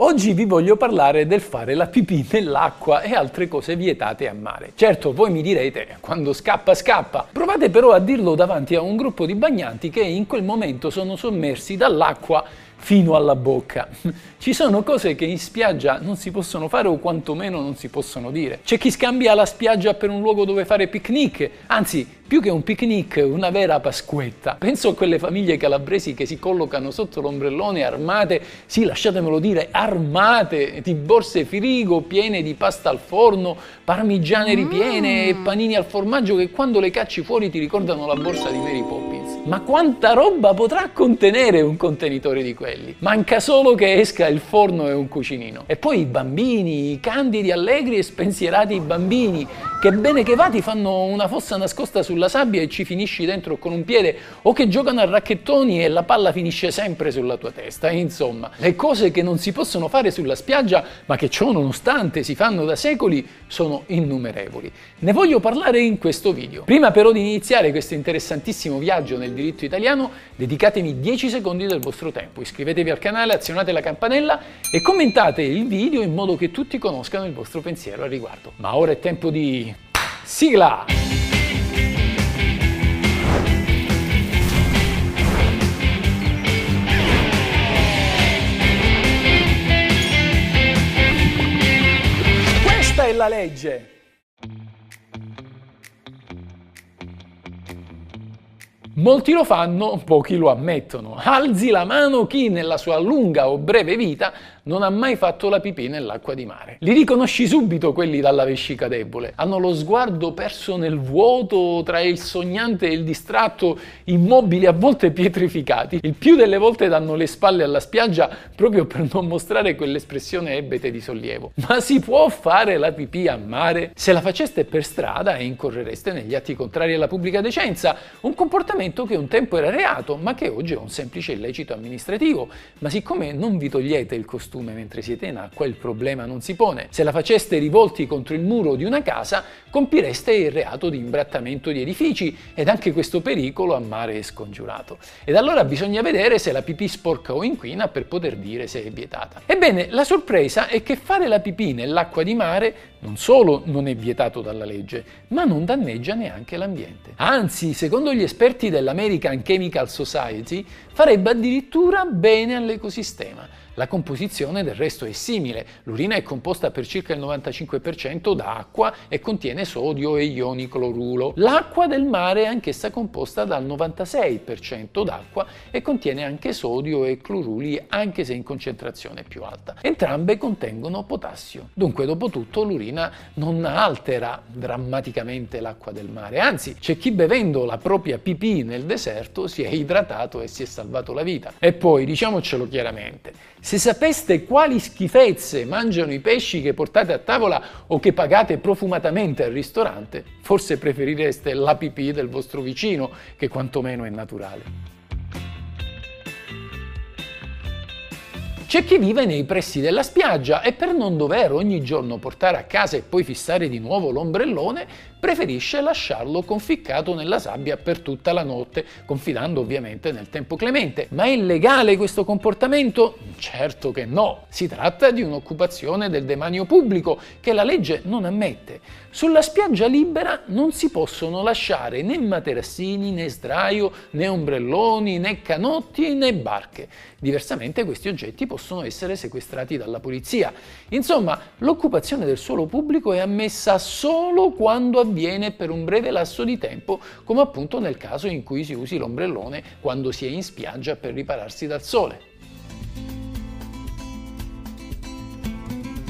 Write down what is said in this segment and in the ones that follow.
Oggi vi voglio parlare del fare la pipì nell'acqua e altre cose vietate a mare. Certo, voi mi direte, quando scappa scappa. Provate però a dirlo davanti a un gruppo di bagnanti che in quel momento sono sommersi dall'acqua fino alla bocca. Ci sono cose che in spiaggia non si possono fare o quantomeno non si possono dire. C'è chi scambia la spiaggia per un luogo dove fare picnic, anzi più che un picnic, una vera pasquetta. Penso a quelle famiglie calabresi che si collocano sotto l'ombrellone armate, sì, lasciatemelo dire, armate di borse frigo piene di pasta al forno, parmigiane ripiene mm. e panini al formaggio che quando le cacci fuori ti ricordano la borsa di Mary Poppins. Ma quanta roba potrà contenere un contenitore di quelli? Manca solo che esca il forno e un cucinino. E poi i bambini, i candidi, allegri e spensierati bambini, che bene che va fanno una fossa nascosta sulla sabbia e ci finisci dentro con un piede o che giocano a racchettoni e la palla finisce sempre sulla tua testa. Insomma, le cose che non si possono fare sulla spiaggia, ma che ciò nonostante si fanno da secoli, sono innumerevoli. Ne voglio parlare in questo video. Prima però di iniziare questo interessantissimo viaggio nel diritto italiano, dedicatemi 10 secondi del vostro tempo. Iscrivetevi al canale, azionate la campanella e commentate il video in modo che tutti conoscano il vostro pensiero al riguardo. Ma ora è tempo di... Sigla! la legge. Molti lo fanno, pochi lo ammettono. Alzi la mano chi nella sua lunga o breve vita non ha mai fatto la pipì nell'acqua di mare. Li riconosci subito quelli dalla vescica debole. Hanno lo sguardo perso nel vuoto tra il sognante e il distratto, immobili a volte pietrificati. Il più delle volte danno le spalle alla spiaggia proprio per non mostrare quell'espressione ebete di sollievo. Ma si può fare la pipì a mare? Se la faceste per strada e incorrereste negli atti contrari alla pubblica decenza, un comportamento che un tempo era reato, ma che oggi è un semplice illecito amministrativo. Ma siccome non vi togliete il costume costume mentre siete in acqua, il problema non si pone. Se la faceste rivolti contro il muro di una casa, compireste il reato di imbrattamento di edifici ed anche questo pericolo a mare è scongiurato. Ed allora bisogna vedere se la pipì sporca o inquina per poter dire se è vietata. Ebbene, la sorpresa è che fare la pipì nell'acqua di mare non solo non è vietato dalla legge, ma non danneggia neanche l'ambiente. Anzi, secondo gli esperti dell'American Chemical Society, farebbe addirittura bene all'ecosistema. La composizione del resto è simile. L'urina è composta per circa il 95% da acqua e contiene sodio e ioni clorulo. L'acqua del mare è anch'essa composta dal 96% d'acqua e contiene anche sodio e cloruli, anche se in concentrazione più alta. Entrambe contengono potassio. Dunque, dopo tutto, l'urina non altera drammaticamente l'acqua del mare. Anzi, c'è chi bevendo la propria pipì nel deserto si è idratato e si è salvato la vita. E poi, diciamocelo chiaramente, se sapeste quali schifezze mangiano i pesci che portate a tavola o che pagate profumatamente al ristorante, forse preferireste la pipì del vostro vicino, che quantomeno è naturale. C'è chi vive nei pressi della spiaggia e per non dover ogni giorno portare a casa e poi fissare di nuovo l'ombrellone, preferisce lasciarlo conficcato nella sabbia per tutta la notte, confidando ovviamente nel tempo clemente. Ma è illegale questo comportamento? Certo che no. Si tratta di un'occupazione del demanio pubblico che la legge non ammette. Sulla spiaggia libera non si possono lasciare né materassini, né sdraio, né ombrelloni, né canotti, né barche. Diversamente questi oggetti possono essere sequestrati dalla polizia. Insomma, l'occupazione del suolo pubblico è ammessa solo quando avviene per un breve lasso di tempo, come appunto nel caso in cui si usi l'ombrellone quando si è in spiaggia per ripararsi dal sole.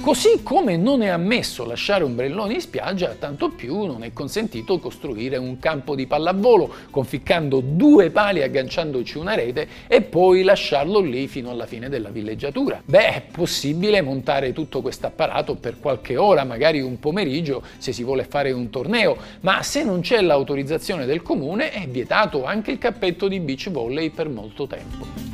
Così come non è ammesso lasciare ombrelloni in spiaggia, tanto più non è consentito costruire un campo di pallavolo conficcando due pali agganciandoci una rete e poi lasciarlo lì fino alla fine della villeggiatura. Beh, è possibile montare tutto questo apparato per qualche ora, magari un pomeriggio, se si vuole fare un torneo, ma se non c'è l'autorizzazione del comune è vietato anche il cappetto di beach volley per molto tempo.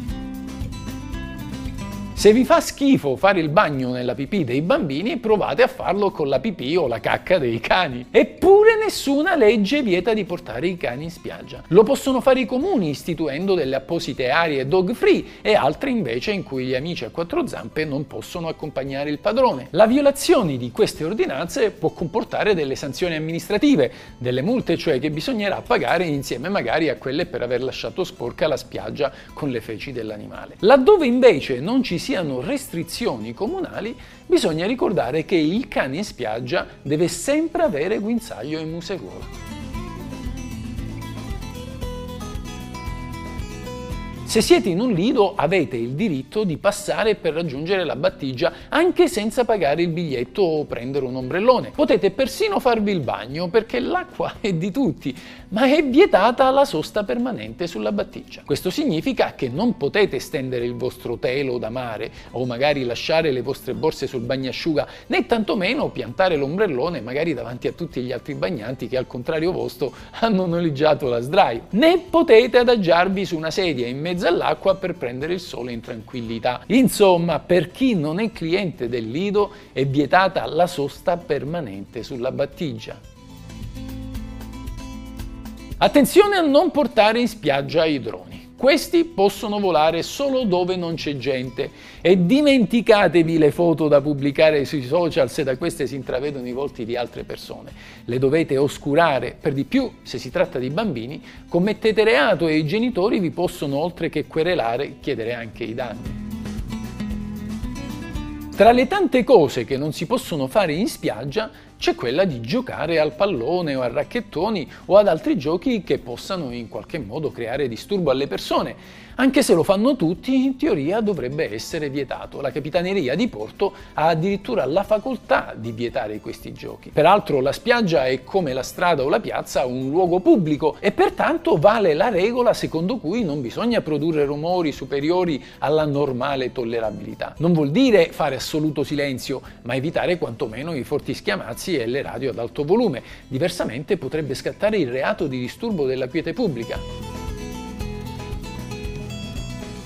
Se vi fa schifo fare il bagno nella pipì dei bambini, provate a farlo con la pipì o la cacca dei cani. Eppure nessuna legge vieta di portare i cani in spiaggia. Lo possono fare i comuni istituendo delle apposite aree dog free e altre invece in cui gli amici a quattro zampe non possono accompagnare il padrone. La violazione di queste ordinanze può comportare delle sanzioni amministrative, delle multe cioè che bisognerà pagare insieme magari a quelle per aver lasciato sporca la spiaggia con le feci dell'animale. Laddove invece non ci siano restrizioni comunali, bisogna ricordare che il cane in spiaggia deve sempre avere guinzaglio e museruola. Se siete in un lido avete il diritto di passare per raggiungere la battigia anche senza pagare il biglietto o prendere un ombrellone. Potete persino farvi il bagno perché l'acqua è di tutti, ma è vietata la sosta permanente sulla battigia. Questo significa che non potete stendere il vostro telo da mare o magari lasciare le vostre borse sul bagnasciuga, né tantomeno piantare l'ombrellone magari davanti a tutti gli altri bagnanti che al contrario vostro hanno noleggiato la sdraio. Né potete adagiarvi su una sedia in mezzo mezzo all'acqua per prendere il sole in tranquillità. Insomma, per chi non è cliente del lido è vietata la sosta permanente sulla battigia. Attenzione a non portare in spiaggia i droni. Questi possono volare solo dove non c'è gente e dimenticatevi le foto da pubblicare sui social se da queste si intravedono i volti di altre persone. Le dovete oscurare, per di più se si tratta di bambini, commettete reato e i genitori vi possono oltre che querelare chiedere anche i danni. Tra le tante cose che non si possono fare in spiaggia c'è quella di giocare al pallone o a racchettoni o ad altri giochi che possano in qualche modo creare disturbo alle persone. Anche se lo fanno tutti, in teoria dovrebbe essere vietato. La Capitaneria di Porto ha addirittura la facoltà di vietare questi giochi. Peraltro la spiaggia è come la strada o la piazza un luogo pubblico e pertanto vale la regola secondo cui non bisogna produrre rumori superiori alla normale tollerabilità. Non vuol dire fare assoluto silenzio, ma evitare quantomeno i forti schiamazzi e le radio ad alto volume, diversamente potrebbe scattare il reato di disturbo della quiete pubblica.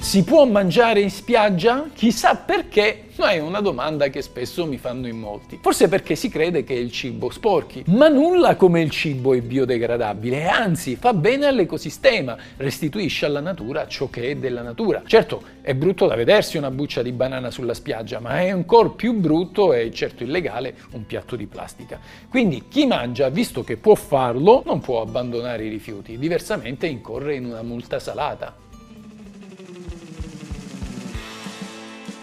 Si può mangiare in spiaggia? Chissà perché ma è una domanda che spesso mi fanno in molti. Forse perché si crede che il cibo sporchi, ma nulla come il cibo è biodegradabile, anzi fa bene all'ecosistema, restituisce alla natura ciò che è della natura. Certo, è brutto da vedersi una buccia di banana sulla spiaggia, ma è ancora più brutto e certo illegale un piatto di plastica. Quindi chi mangia, visto che può farlo, non può abbandonare i rifiuti, diversamente incorre in una multa salata.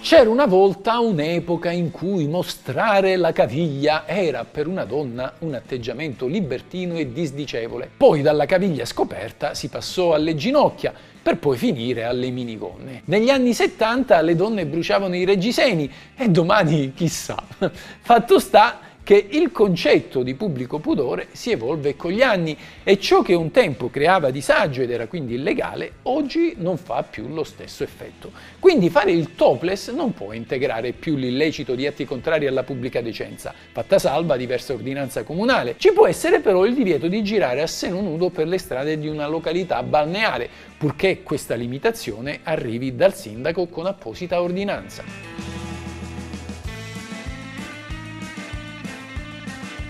C'era una volta un'epoca in cui mostrare la caviglia era per una donna un atteggiamento libertino e disdicevole. Poi dalla caviglia scoperta si passò alle ginocchia, per poi finire alle minigonne. Negli anni 70 le donne bruciavano i reggiseni e domani chissà. Fatto sta che il concetto di pubblico pudore si evolve con gli anni e ciò che un tempo creava disagio ed era quindi illegale, oggi non fa più lo stesso effetto. Quindi fare il topless non può integrare più l'illecito di atti contrari alla pubblica decenza, fatta salva diversa ordinanza comunale. Ci può essere però il divieto di girare a seno nudo per le strade di una località balneare, purché questa limitazione arrivi dal sindaco con apposita ordinanza.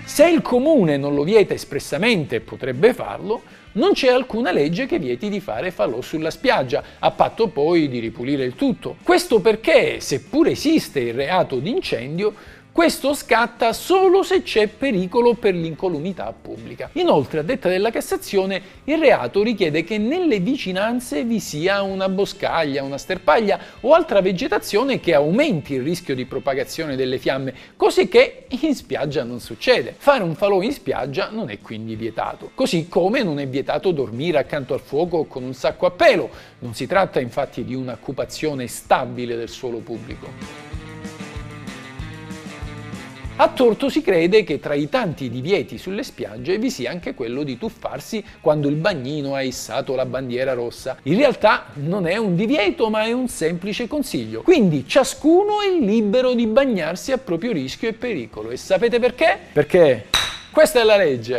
Se il comune non lo vieta espressamente, potrebbe farlo, non c'è alcuna legge che vieti di fare falò sulla spiaggia, a patto poi di ripulire il tutto. Questo perché, seppur esiste il reato di incendio, questo scatta solo se c'è pericolo per l'incolumità pubblica. Inoltre, a detta della Cassazione, il reato richiede che nelle vicinanze vi sia una boscaglia, una sterpaglia o altra vegetazione che aumenti il rischio di propagazione delle fiamme, così che in spiaggia non succede. Fare un falò in spiaggia non è quindi vietato. Così come non è vietato dormire accanto al fuoco con un sacco a pelo. Non si tratta infatti di un'occupazione stabile del suolo pubblico. A torto si crede che tra i tanti divieti sulle spiagge vi sia anche quello di tuffarsi quando il bagnino ha issato la bandiera rossa. In realtà non è un divieto ma è un semplice consiglio. Quindi ciascuno è libero di bagnarsi a proprio rischio e pericolo. E sapete perché? Perché questa è la legge.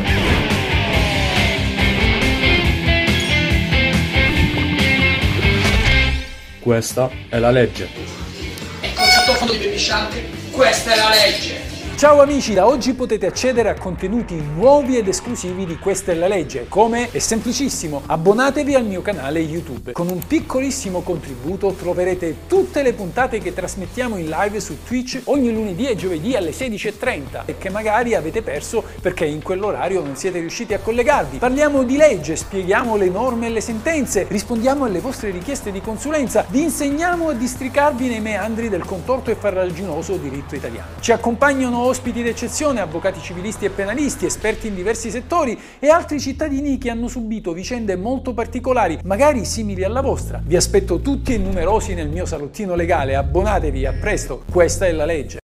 Questa è la legge. mondo dei beneficianti, questa è la legge. Ciao amici, da oggi potete accedere a contenuti nuovi ed esclusivi di Questa è la legge. Come? È semplicissimo, abbonatevi al mio canale YouTube. Con un piccolissimo contributo troverete tutte le puntate che trasmettiamo in live su Twitch ogni lunedì e giovedì alle 16.30 e che magari avete perso perché in quell'orario non siete riusciti a collegarvi. Parliamo di legge, spieghiamo le norme e le sentenze, rispondiamo alle vostre richieste di consulenza, vi insegniamo a districarvi nei meandri del contorto e farraginoso diritto italiano. Ci accompagnano ospiti d'eccezione, avvocati civilisti e penalisti, esperti in diversi settori e altri cittadini che hanno subito vicende molto particolari, magari simili alla vostra. Vi aspetto tutti e numerosi nel mio salottino legale, abbonatevi, a presto, questa è la legge.